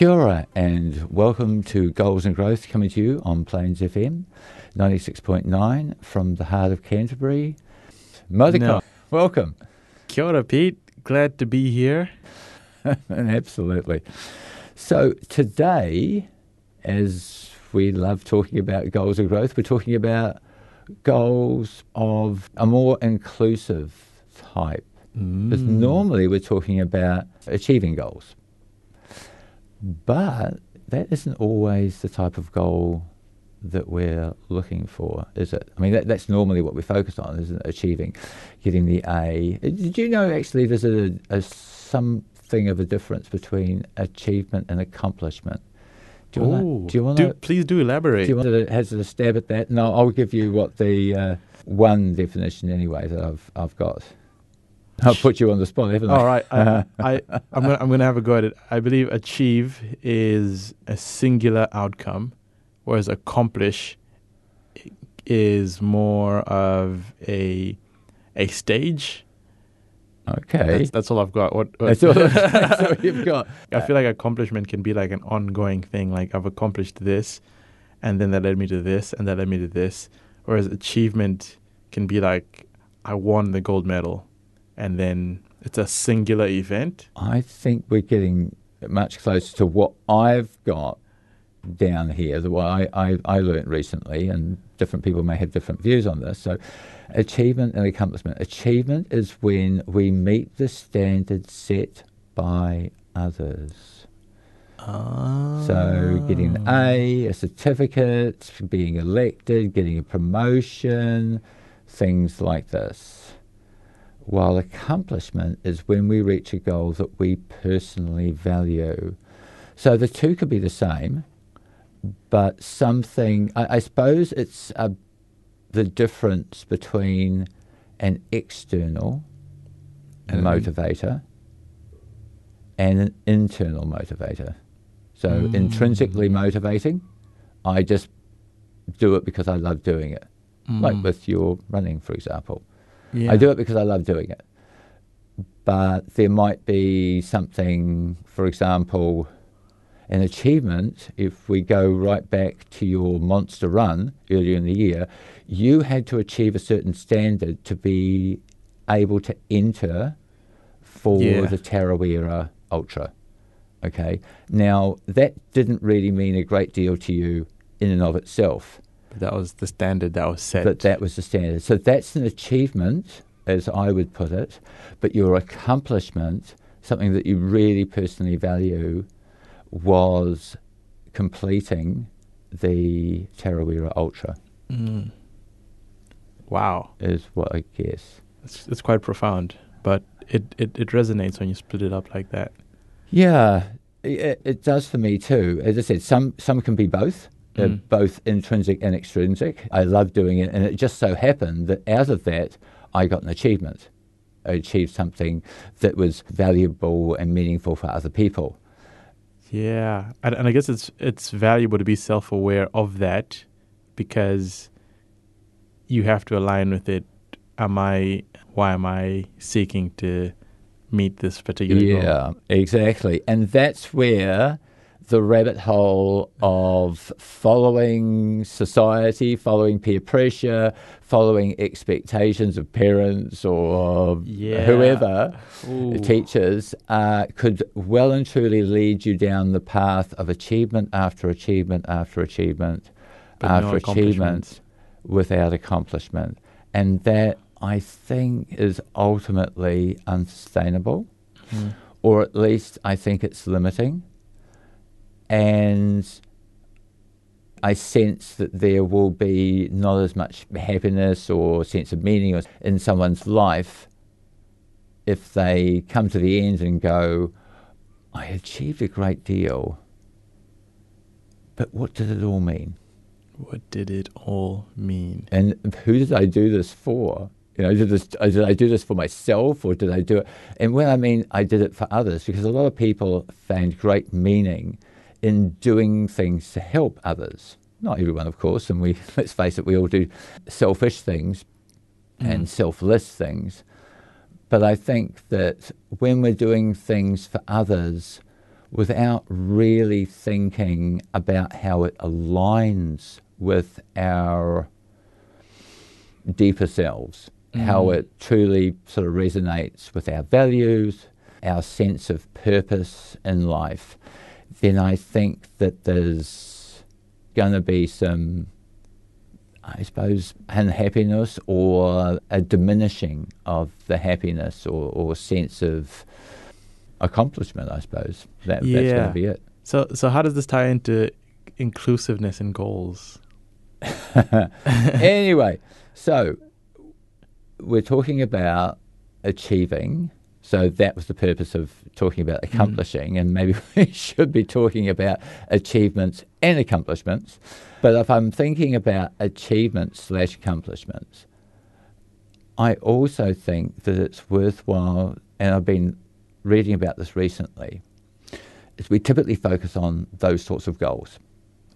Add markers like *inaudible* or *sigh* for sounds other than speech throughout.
Kia ora and welcome to Goals and Growth coming to you on Plains FM 96.9 from the heart of Canterbury. Mothercon, No. welcome. Kia ora, Pete. Glad to be here. *laughs* Absolutely. So today, as we love talking about goals and growth, we're talking about goals of a more inclusive type. Mm. Because normally we're talking about achieving goals. But that isn't always the type of goal that we're looking for, is it? I mean, that, that's normally what we focus on, isn't it? Achieving, getting the A. Uh, Did you know actually there's a, a something of a difference between achievement and accomplishment? Do you want to? Do you want Do- to? please do elaborate. Do you want to hazard a stab at that? No, I'll give you what the uh, one definition anyway that I've I've got. I'll put you on the spot, haven't I? All right, I, *laughs* I, I'm I'm gonna have a go at it. I believe achieve is a singular outcome, whereas accomplish is more of a a stage. Okay. That's, that's all I've got. What, what That's all, *laughs* that's *laughs* all you've got. I feel like accomplishment can be like an ongoing thing. Like I've accomplished this, and then that led me to this, and that led me to this. Whereas achievement can be like I won the gold medal, and then it's a singular event. I think we're getting much closer to what I've got down here, the way I, I, I learnt recently, and different people may have different views on this. So, achievement and accomplishment. Achievement is when we meet the standard set by others. So, getting an A, a certificate, being elected, getting a promotion, things like this. While accomplishment is when we reach a goal that we personally value. So the two could be the same, but something, I, I suppose it's a, the difference between an external And- motivator and an internal motivator. So Mm. intrinsically motivating, I just do it because I love doing it. Like Mm. with your running, for example. Yeah. I do it because I love doing it. But there might be something, for example, an achievement. If we go right back to your monster run earlier in the year, you had to achieve a certain standard to be able to enter for Yeah. the Tarawera Ultra. Okay. Now, that didn't really mean a great deal to you in and of itself But that was the standard that was set. but that was the standard. So that's an achievement, as I would put it, but your accomplishment, something that you really personally value, was completing the Tarawera Ultra, Mm. Wow, is what I guess. it's, it's quite profound, but it, it, it resonates when you split it up like that. Yeah, it, it does for me too. As I said, some, some can be both. Uh, Mm. both intrinsic and extrinsic. I love doing it, and it just so happened that out of that, I got an achievement. I achieved something that was valuable and meaningful for other people. Yeah, and, and I guess it's it's valuable to be self aware of that because you have to align with it. Am I? Why am I seeking to meet this particular goal? Yeah, exactly. And that's where the rabbit hole of following society, following peer pressure, following expectations of parents or Yeah. whoever, Ooh. teachers, uh, could well and truly lead you down the path of achievement after achievement after achievement But after accomplishments. achievement without accomplishment. And that, I think, is ultimately unsustainable Mm. or at least I think it's limiting. And I sense that there will be not as much happiness or sense of meaning in someone's life if they come to the end and go, I achieved a great deal, But what did it all mean? What did it all mean? And who did I do this for? You know, did, this, did I do this for myself or did I do it? And when I mean I did it for others, because a lot of people find great meaning in doing things to help others. Not everyone, of course, and we *laughs* let's face it, we all do selfish things and mm. selfless things. But I think that when we're doing things for others without really thinking about how it aligns with our deeper selves, how mm. it truly sort of resonates with our values, our sense of purpose in life, then I think that there's going to be some, I suppose, unhappiness or a diminishing of the happiness or, or sense of accomplishment, I suppose. That, That's going to be it. So, so how does this tie into inclusiveness and goals? *laughs* anyway, so we're talking about achieving. So that was the purpose of talking about mm. accomplishing, and maybe *laughs* we should be talking about achievements and accomplishments. But if I'm thinking about achievements slash accomplishments, I also think that it's worthwhile, and I've been reading about this recently, is we typically focus on those sorts of goals,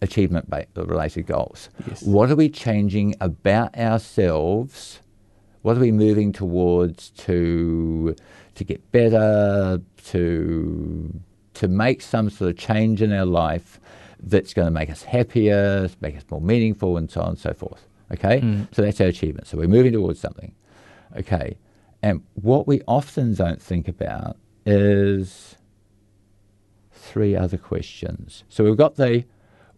achievement related goals. Yes. What are we changing about ourselves? What are we moving towards to to get better, to to make some sort of change in our life that's going to make us happier, make us more meaningful, and so on and so forth. Okay, hmm. so that's our achievement. So we're moving towards something. Okay, and what we often don't think about is three other questions. So we've got the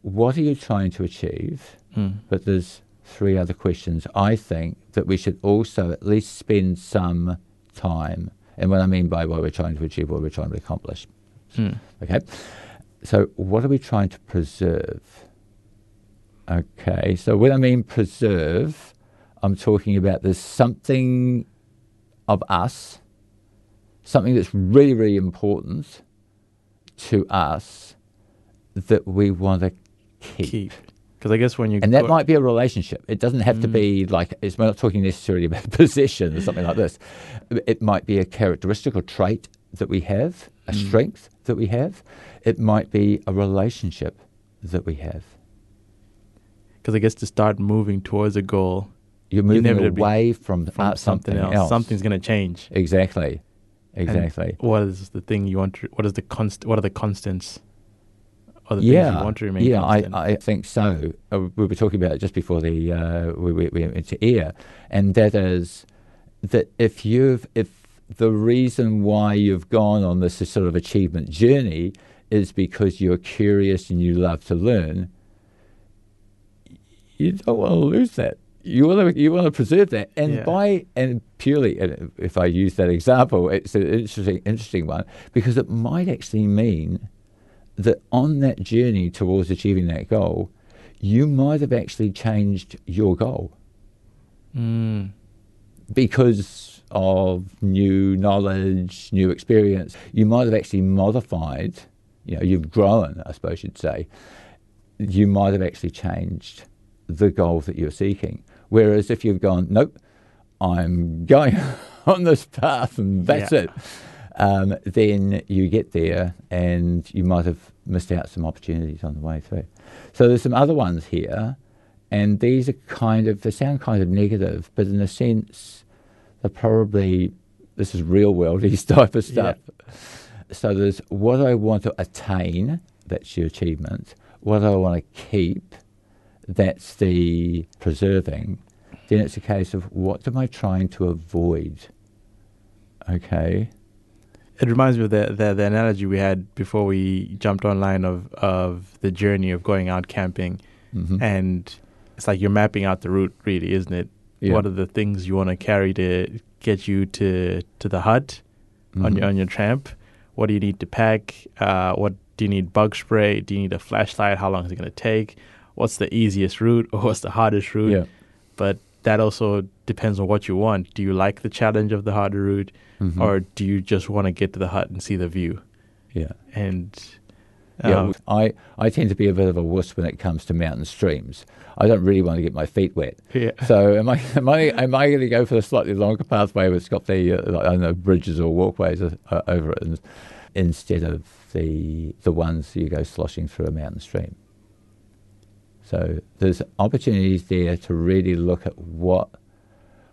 what are you trying to achieve? Hmm. But there's three other questions I think that we should also at least spend some time. And what I mean by what we're trying to achieve, what we're trying to accomplish. Hmm. Okay. So what are we trying to preserve? Okay. So when I mean preserve, I'm talking about there's something of us, something that's really, really important to us that we want to keep. Keep. Because I guess when you And that might be a relationship. It doesn't have to be like, it's, we're not talking necessarily about *laughs* position or something like this. It might be a characteristic or trait that we have, a strength that we have. It might be a relationship that we have. because I guess to start moving towards a goal You're moving away from, from uh, something, else, something's going to change. Exactly. And Exactly. what is the thing you want? To, what is the const? What are the constants? Or the yeah, things you want to remain yeah, constant? I, I think so. Uh, we were talking about it just before the uh, we, we, we went into air, and that is that if you've if the reason why you've gone on this sort of achievement journey is because you're curious and you love to learn, you don't want to lose that. You want to you want to preserve that, and Yeah. by and purely, if I use that example, it's an interesting interesting one because it might actually mean that on that journey towards achieving that goal, you might have actually changed your goal Mm. because of new knowledge, new experience. You might have actually modified, you know, you've grown, I suppose you'd say. You might have actually changed the goal that you're seeking. Whereas if you've gone, nope, I'm going *laughs* on this path and that's Yeah. it, um, then you get there and you might have missed out some opportunities on the way through. So there's some other ones here, and these are kind of, they sound kind of negative, but in a sense, they're probably, this is real worldy *laughs* type of stuff. So there's what I want to attain, that's your achievement. What I want to keep, that's the preserving. Then it's a case of what am I trying to avoid? Okay. It reminds me of the, the the analogy we had before we jumped online of of the journey of going out camping, Mhm. and it's like you're mapping out the route, really, isn't it? Yeah. What are the things you want to carry to get you to to the hut on Mhm. your on your tramp? What do you need to pack? Uh, what do you need? Bug spray? Do you need a flashlight? How long is it going to take? What's the easiest route *laughs* or what's the hardest route? Yeah. But that also depends on what you want. Do you like the challenge of the harder route, Mhm. or do you just want to get to the hut and see the view? yeah. And Um, I, I tend to be a bit of a wuss when it comes to mountain streams. I don't really want to get my feet wet. Yeah. So am I am I am I going to go for the slightly longer pathway where it's got the uh, like, I don't know bridges or walkways uh, uh, over it, and, instead of the the ones you go sloshing through a mountain stream? So there's opportunities there to really look at what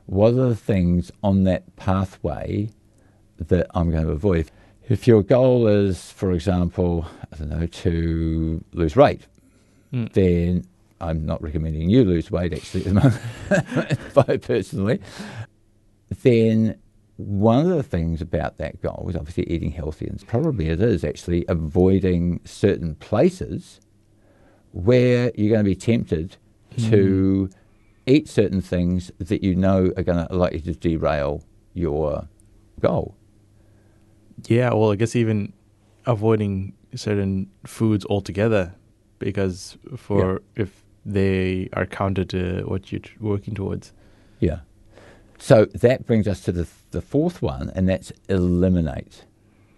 what are the things on that pathway that I'm going to avoid. If your goal is, for example, I don't know, to lose weight, Mm. then I'm not recommending you lose weight actually at the moment, *laughs* personally. Then one of the things about that goal is obviously eating healthy, and probably it is actually avoiding certain places where you're going to be tempted to hmm. eat certain things that you know are going to likely to derail your goal. Yeah, well, I guess even avoiding certain foods altogether, because for if they are counter to what you're working towards. Yeah. So that brings us to the, the fourth one, and that's eliminate.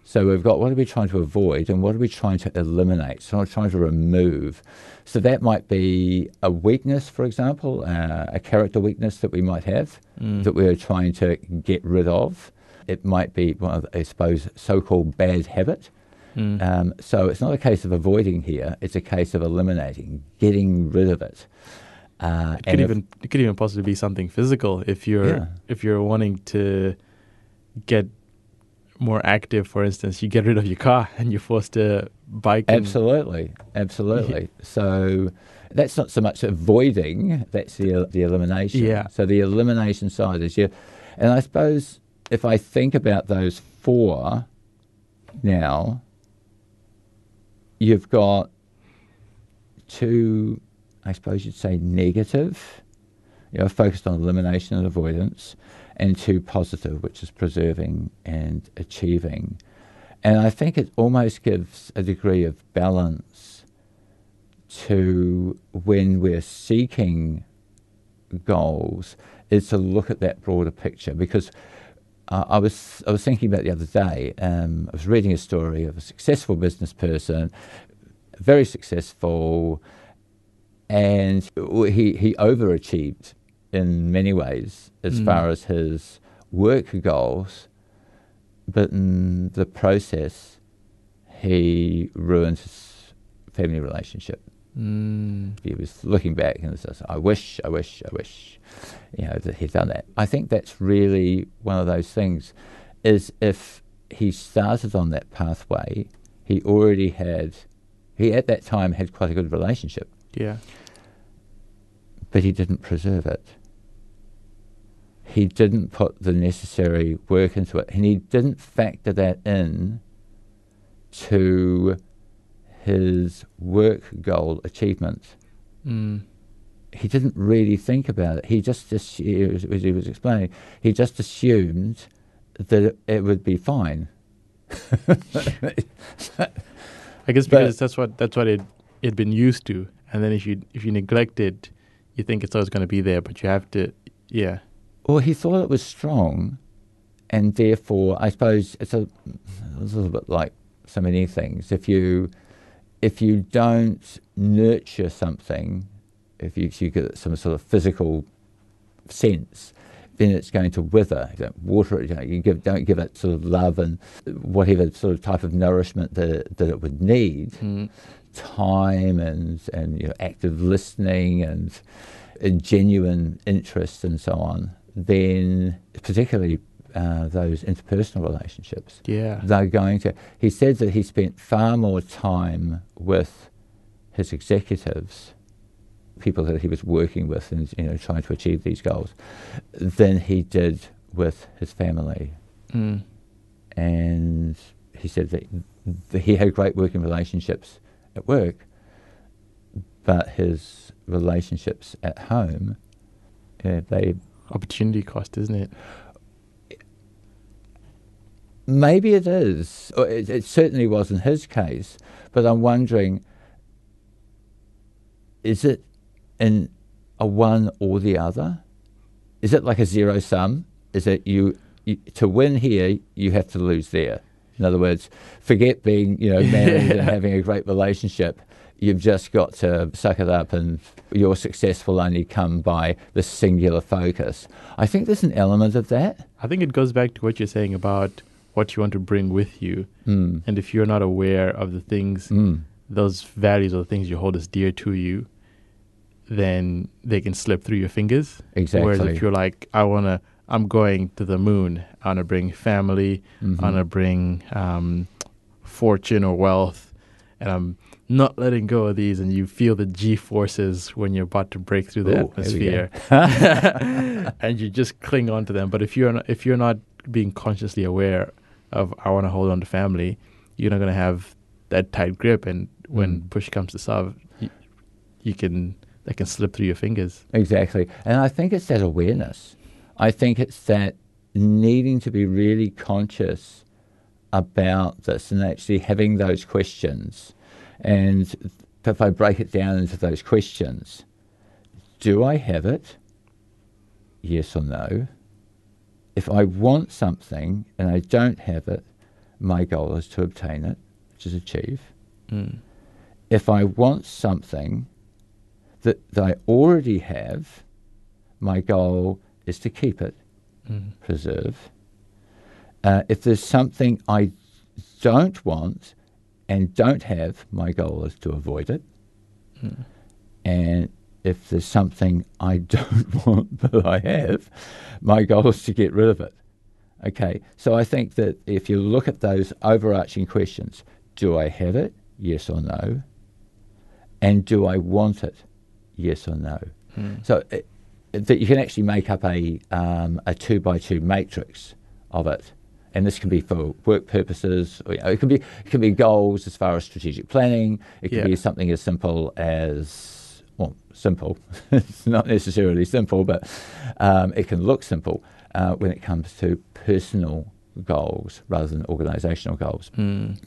So we've got what are we trying to avoid and what are we trying to eliminate? So I'm trying to remove. So that might be a weakness, for example, uh, a character weakness that we might have Mm. that we're trying to get rid of. It might be, one of, I suppose, so called bad habit. Mm. Um, so it's not a case of avoiding here, it's a case of eliminating, getting rid of it. Uh, it could if- even it could even possibly be something physical if you're Yeah. if you're wanting to get more active for instance you get rid of your car *laughs* and you're forced to bike Absolutely, absolutely. so that's not so much avoiding; that's the the elimination. Yeah. So the elimination side is you, and I suppose if I think about those four now, you've got two, I suppose you'd say negative, you know, focused on elimination and avoidance, and two positive, which is preserving and achieving. And I think it almost gives a degree of balance to when we're seeking goals, is to look at that broader picture because. Uh, I was I was thinking about the other day. Um, I was reading a story of a successful business person, very successful, and he he overachieved in many ways as Mm. far as his work goals, but in the process, he ruined his family relationship. Mm. He was looking back and says, "I wish, I wish, I wish," you know, that he'd done that. I think that's really one of those things. Is if he started on that pathway, he already had, he at that time had quite a good relationship, yeah but he didn't preserve it. He didn't put the necessary work into it, and he didn't factor that in to his work goal achievement. mm. he didn't really think about it. He just, as he was explaining, he just assumed that it, would be fine. *laughs* i guess But- because that's what that's what it it'd been used to and then if you if you neglect it you think it's always going to be there but you have to yeah Well, he thought it was strong, and therefore, I suppose it's a, it's a little bit like so many things. If you if you don't nurture something, if you, if you get some sort of physical sense, then it's going to wither. You don't water it. You, know, you give, don't give it sort of love and whatever sort of type of nourishment that that it would need. mm. time and and you know, active listening and a genuine interest and so on, then particularly uh, those interpersonal relationships, yeah they're going to. He said that he spent far more time with his executives, people that he was working with, and you know trying to achieve these goals, than he did with his family mm. and he said that th- he had great working relationships at work, but his relationships at home, yeah, they opportunity cost isn't it maybe it is. Oh, it, it certainly was in his case, but I'm wondering, is it in a one or the other? Is it like a zero sum? Is it you, you to win here you have to lose there? In other words, forget being, you know, married and *laughs* having a great relationship. You've just got to suck it up, and your success will only come by the singular focus. I think there's an element of that. I think it goes back to what you're saying about what you want to bring with you. Mm. And if you're not aware of the things, Mm. those values or the things you hold as dear to you, then they can slip through your fingers. Exactly. Whereas if you're like, I want to, I'm going to the moon, I want to bring family, Mhm. I want to bring um, fortune or wealth, and I'm not letting go of these, and you feel the G forces when you're about to break through the Ooh, here we go. atmosphere, *laughs* *laughs* and you just cling on to them. But if you're not, if you're not being consciously aware of I want to hold on to family, you're not going to have that tight grip, and when Mm. push comes to shove, you, you can that can slip through your fingers. Exactly. And I think it's that awareness. I think it's that needing to be really conscious about this and actually having those questions. And if I break it down into those questions, do I have it? Yes or no? If I want something and I don't have it, my goal is to obtain it, which is achieve. Mm. If I want something that, that I already have, my goal is to keep it, Mm. preserve. Uh, if there's something I don't want and don't have, my goal is to avoid it. Mm. And if there's something I *laughs* don't want but I have, my goal is to get rid of it. Okay, so I think that if you look at those overarching questions, do I have it? Yes or no? And do I want it? Yes or no? Mm. So uh, that you can actually make up a um, a two by two matrix of it, and this can be for work purposes. Or, you know, it can be it can be goals as far as strategic planning. It can Yeah. be something as simple as well, simple. *laughs* it's not necessarily simple, but um, it can look simple uh, when it comes to personal goals rather than organisational goals. Mm.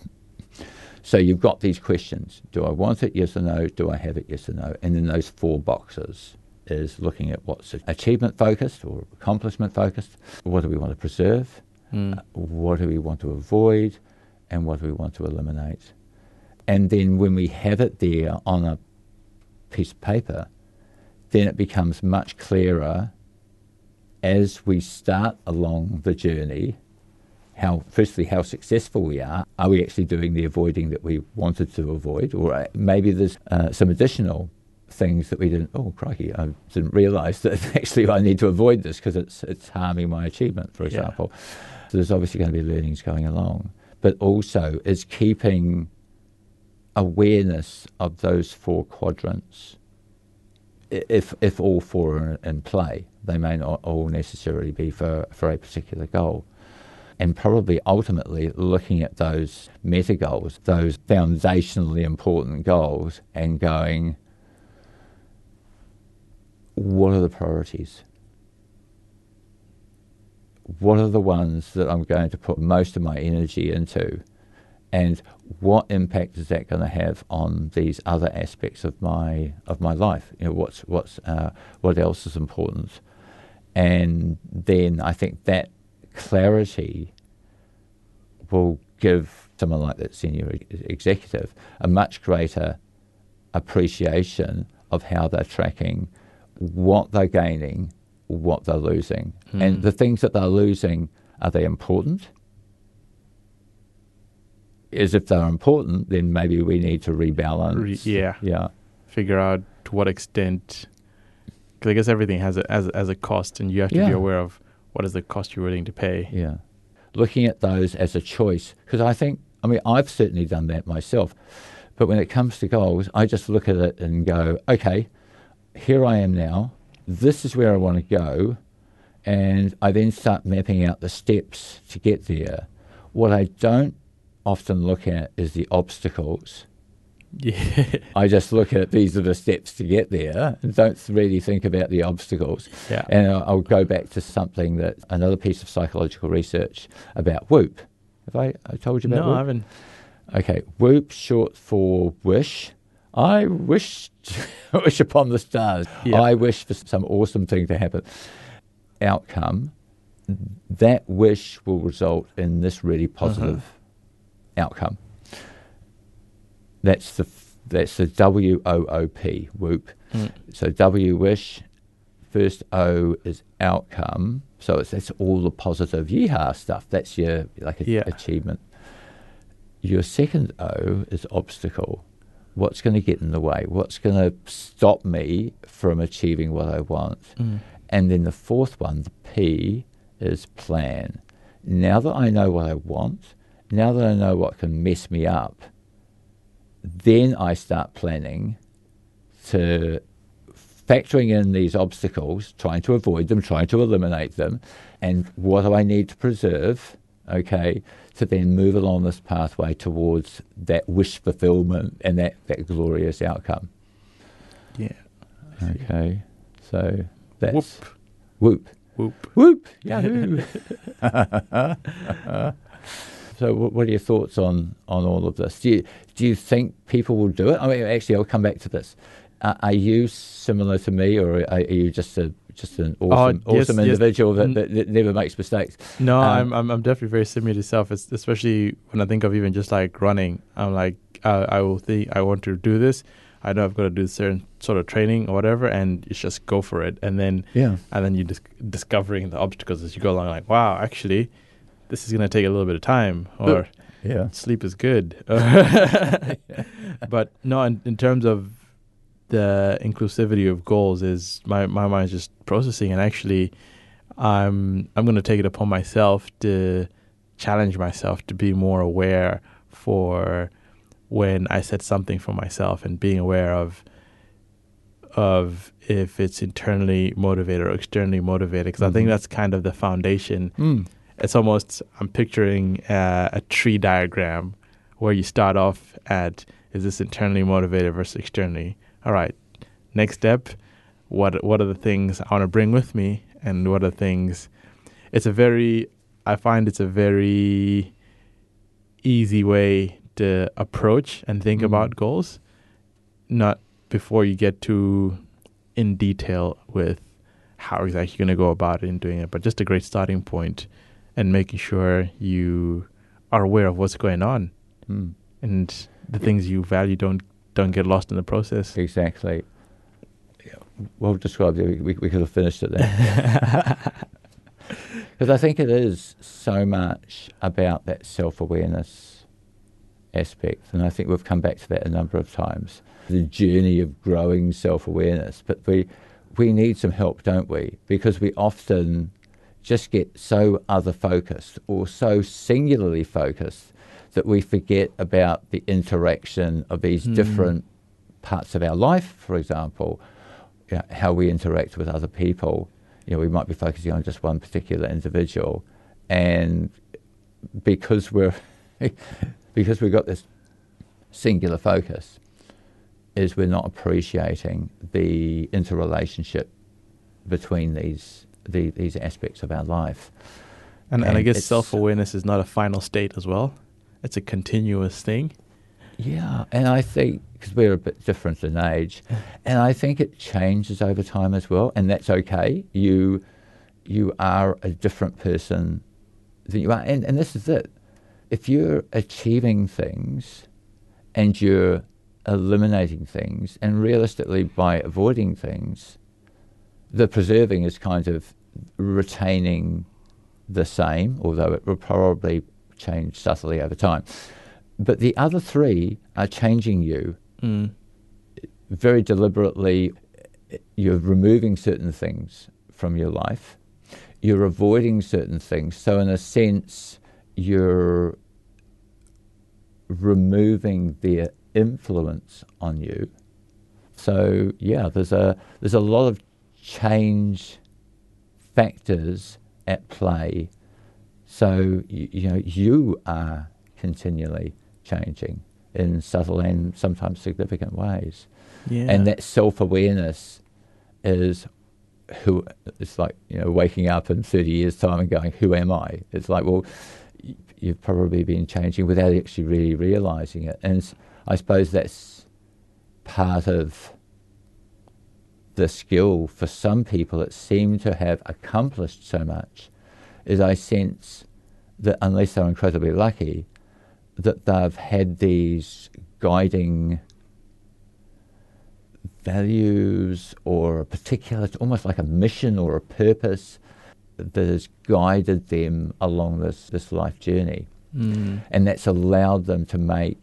So you've got these questions: Do I want it? Yes or no? Do I have it? Yes or no? And then those four boxes is looking at what's achievement focused or accomplishment focused. What do we want to preserve? Mm. Uh, what do we want to avoid? And what do we want to eliminate? And then when we have it there on a piece of paper, then it becomes much clearer as we start along the journey how firstly how successful we are are we actually doing the avoiding that we wanted to avoid or uh, maybe there's uh, some additional things that we didn't oh crikey I didn't realize that *laughs* actually I need to avoid this because it's it's harming my achievement for Yeah. So there's obviously going to be learnings going along but also is keeping awareness of those four quadrants if if all four are in play they may not all necessarily be for for a particular goal and probably ultimately looking at those meta goals, those foundationally important goals, and going, what are the priorities? What are the ones that I'm going to put most of my energy into? And what impact is that going to have on these other aspects of my of my life? You know, what's what's uh, what else is important? And then I think that clarity will give someone like that senior executive a much greater appreciation of how they're tracking, what they're gaining, what they're losing. And Mm. the things that they're losing, are they important? Is if they're important, then maybe we need to rebalance. Re- yeah. Yeah. Figure out to what extent. Because I guess everything has a as as a cost, and you have to Yeah. be aware of what is the cost you're willing to pay. Yeah. Looking at those as a choice. Because I think, I mean, I've certainly done that myself. But when it comes to goals, I just look at it and go, okay, here I am now. This is where I want to go. And I then start mapping out the steps to get there. What I don't often look at is the obstacles. Yeah. I just look at these are the steps to get there and don't really think about the obstacles. Yeah. And I'll, I'll go back to something that another piece of psychological research about Whoop. Have I, I told you about no, Whoop? I haven't. Okay, Whoop, short for wish. I wish, *laughs* wish upon the stars. Yeah. I wish for some awesome thing to happen. Outcome, that wish will result in this really positive outcome. That's the that's the W O O P whoop. Mm. So W wish, first O is outcome. So it's that's all the positive yeehaw stuff. That's your like a, Yeah. achievement. Your second O is obstacle. What's going to get in the way? What's going to stop me from achieving what I want? Mm. And then the fourth one, the P, is plan. Now that I know what I want, now that I know what can mess me up, then I start planning to factoring in these obstacles, trying to avoid them, trying to eliminate them, and what do I need to preserve, okay, to then move along this pathway towards that wish fulfillment and that, that glorious outcome. Yeah. Okay, so that's Whoop. whoop. Whoop. Whoop! Yahoo! *laughs* so, what, are your thoughts on, on all of this? Do you, do you think people will do it? I mean, actually, I'll come back to this. Uh, are you similar to me, or are, are you just a just an awesome, Oh, yes, awesome yes. individual that, that, that never makes mistakes? No, Um, I'm, I'm definitely very similar to yourself. It's especially when I think of even just like running. I'm like uh, I will think I want to do this. I know I've got to do certain sort of training or whatever, and you just go for it. And then Yeah. and then you dis- discovering the obstacles as you go along. Like wow, actually, this is going to take a little bit of time, or Yeah. sleep is good. *laughs* *laughs* but no, in, in terms of the inclusivity of goals, is my my mind is just processing, and actually, I'm I'm going to take it upon myself to challenge myself to be more aware for when I set something for myself, and being aware of of if it's internally motivated or externally motivated, because I think Mhm. that's kind of the foundation Mm. it's almost I'm picturing uh, a tree diagram where you start off at is this internally motivated versus externally. All right, next step, what what are the things I want to bring with me, and what are things? It's a very I find it's a very easy way to approach and think Mm. about goals, not before you get too in detail with how exactly you're going to go about it and doing it, but just a great starting point and making sure you are aware of what's going on Mm. and the things you value don't don't get lost in the process. Exactly. Yeah, well described. We, we, we could have finished it there. *laughs* Because I think it is so much about that self awareness aspect. And I think we've come back to that a number of times the journey of growing self awareness. But we, we need some help, don't we? Because we often just get so other focused or so singularly focused that we forget about the interaction of these Mm. different parts of our life, for example, you know, how we interact with other people. You know, we might be focusing on just one particular individual, and because we're *laughs* because we've got this singular focus, is we're not appreciating the interrelationship between these the, these aspects of our life. And, and I guess self awareness is not a final state as well. It's a continuous thing. Yeah, and I think because we're a bit different in age, and I think it changes over time as well, and that's okay. You you are a different person than you are, and and this is it. If you're achieving things, and you're eliminating things, and realistically by avoiding things, the preserving is kind of retaining the same, although it will probably change subtly over time. But the other three are changing you Mm. very deliberately. You're removing certain things from your life, you're avoiding certain things. So, in a sense, you're removing their influence on you. So, yeah, there's a, there's a lot of change factors at play. So, you, you know, you are continually changing in subtle and sometimes significant ways. Yeah. And that self awareness is who it's like, you know, waking up in 30 years' time and going, Who am I? It's like, well, you've probably been changing without actually really realizing it. And I suppose that's part of the skill for some people that seem to have accomplished so much is I sense that unless they're incredibly lucky, that they've had these guiding values or a particular, it's almost like a mission or a purpose that has guided them along this, this life journey. Mm. And that's allowed them to make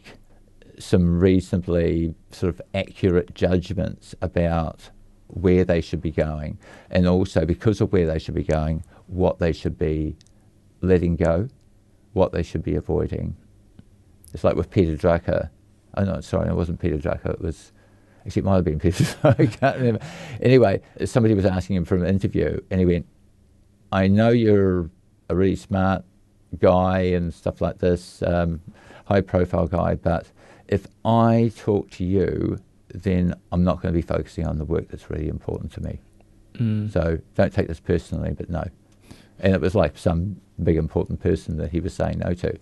some reasonably sort of accurate judgments about where they should be going, and also because of where they should be going, what they should be letting go, what they should be avoiding. It's like with Peter Drucker. Oh no, sorry, it wasn't Peter Drucker. It was actually it might have been Peter. *laughs* I can't remember. Anyway, somebody was asking him for an interview, and he went, "I know you're a really smart guy and stuff like this, um, high profile guy, but if I talk to you, then I'm not going to be focusing on the work that's really important to me. Mm. So don't take this personally, but no. And it was like some big important person that he was saying no to.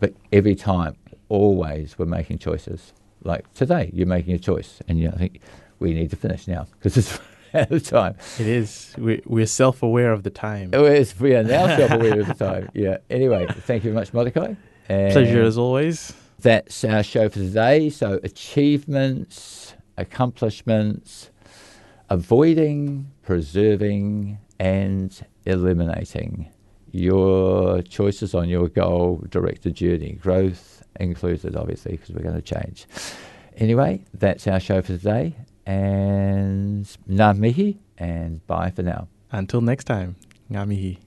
But every time, always, we're making choices. Like today, you're making a choice, and you know, I think we need to finish now because it's *laughs* out of time. It is. We, we're self aware of the time. Oh, yes, we are now *laughs* self-aware of the time. Yeah. Anyway, thank you very much, Mordecai. And Pleasure as always. That's our show for today. So achievements, accomplishments, avoiding, preserving, and eliminating. Your choices on your goal directed journey, growth included, obviously, because we're going to change. Anyway, that's our show for today. And ngā mihi, and bye for now. Until next time, ngā mihi.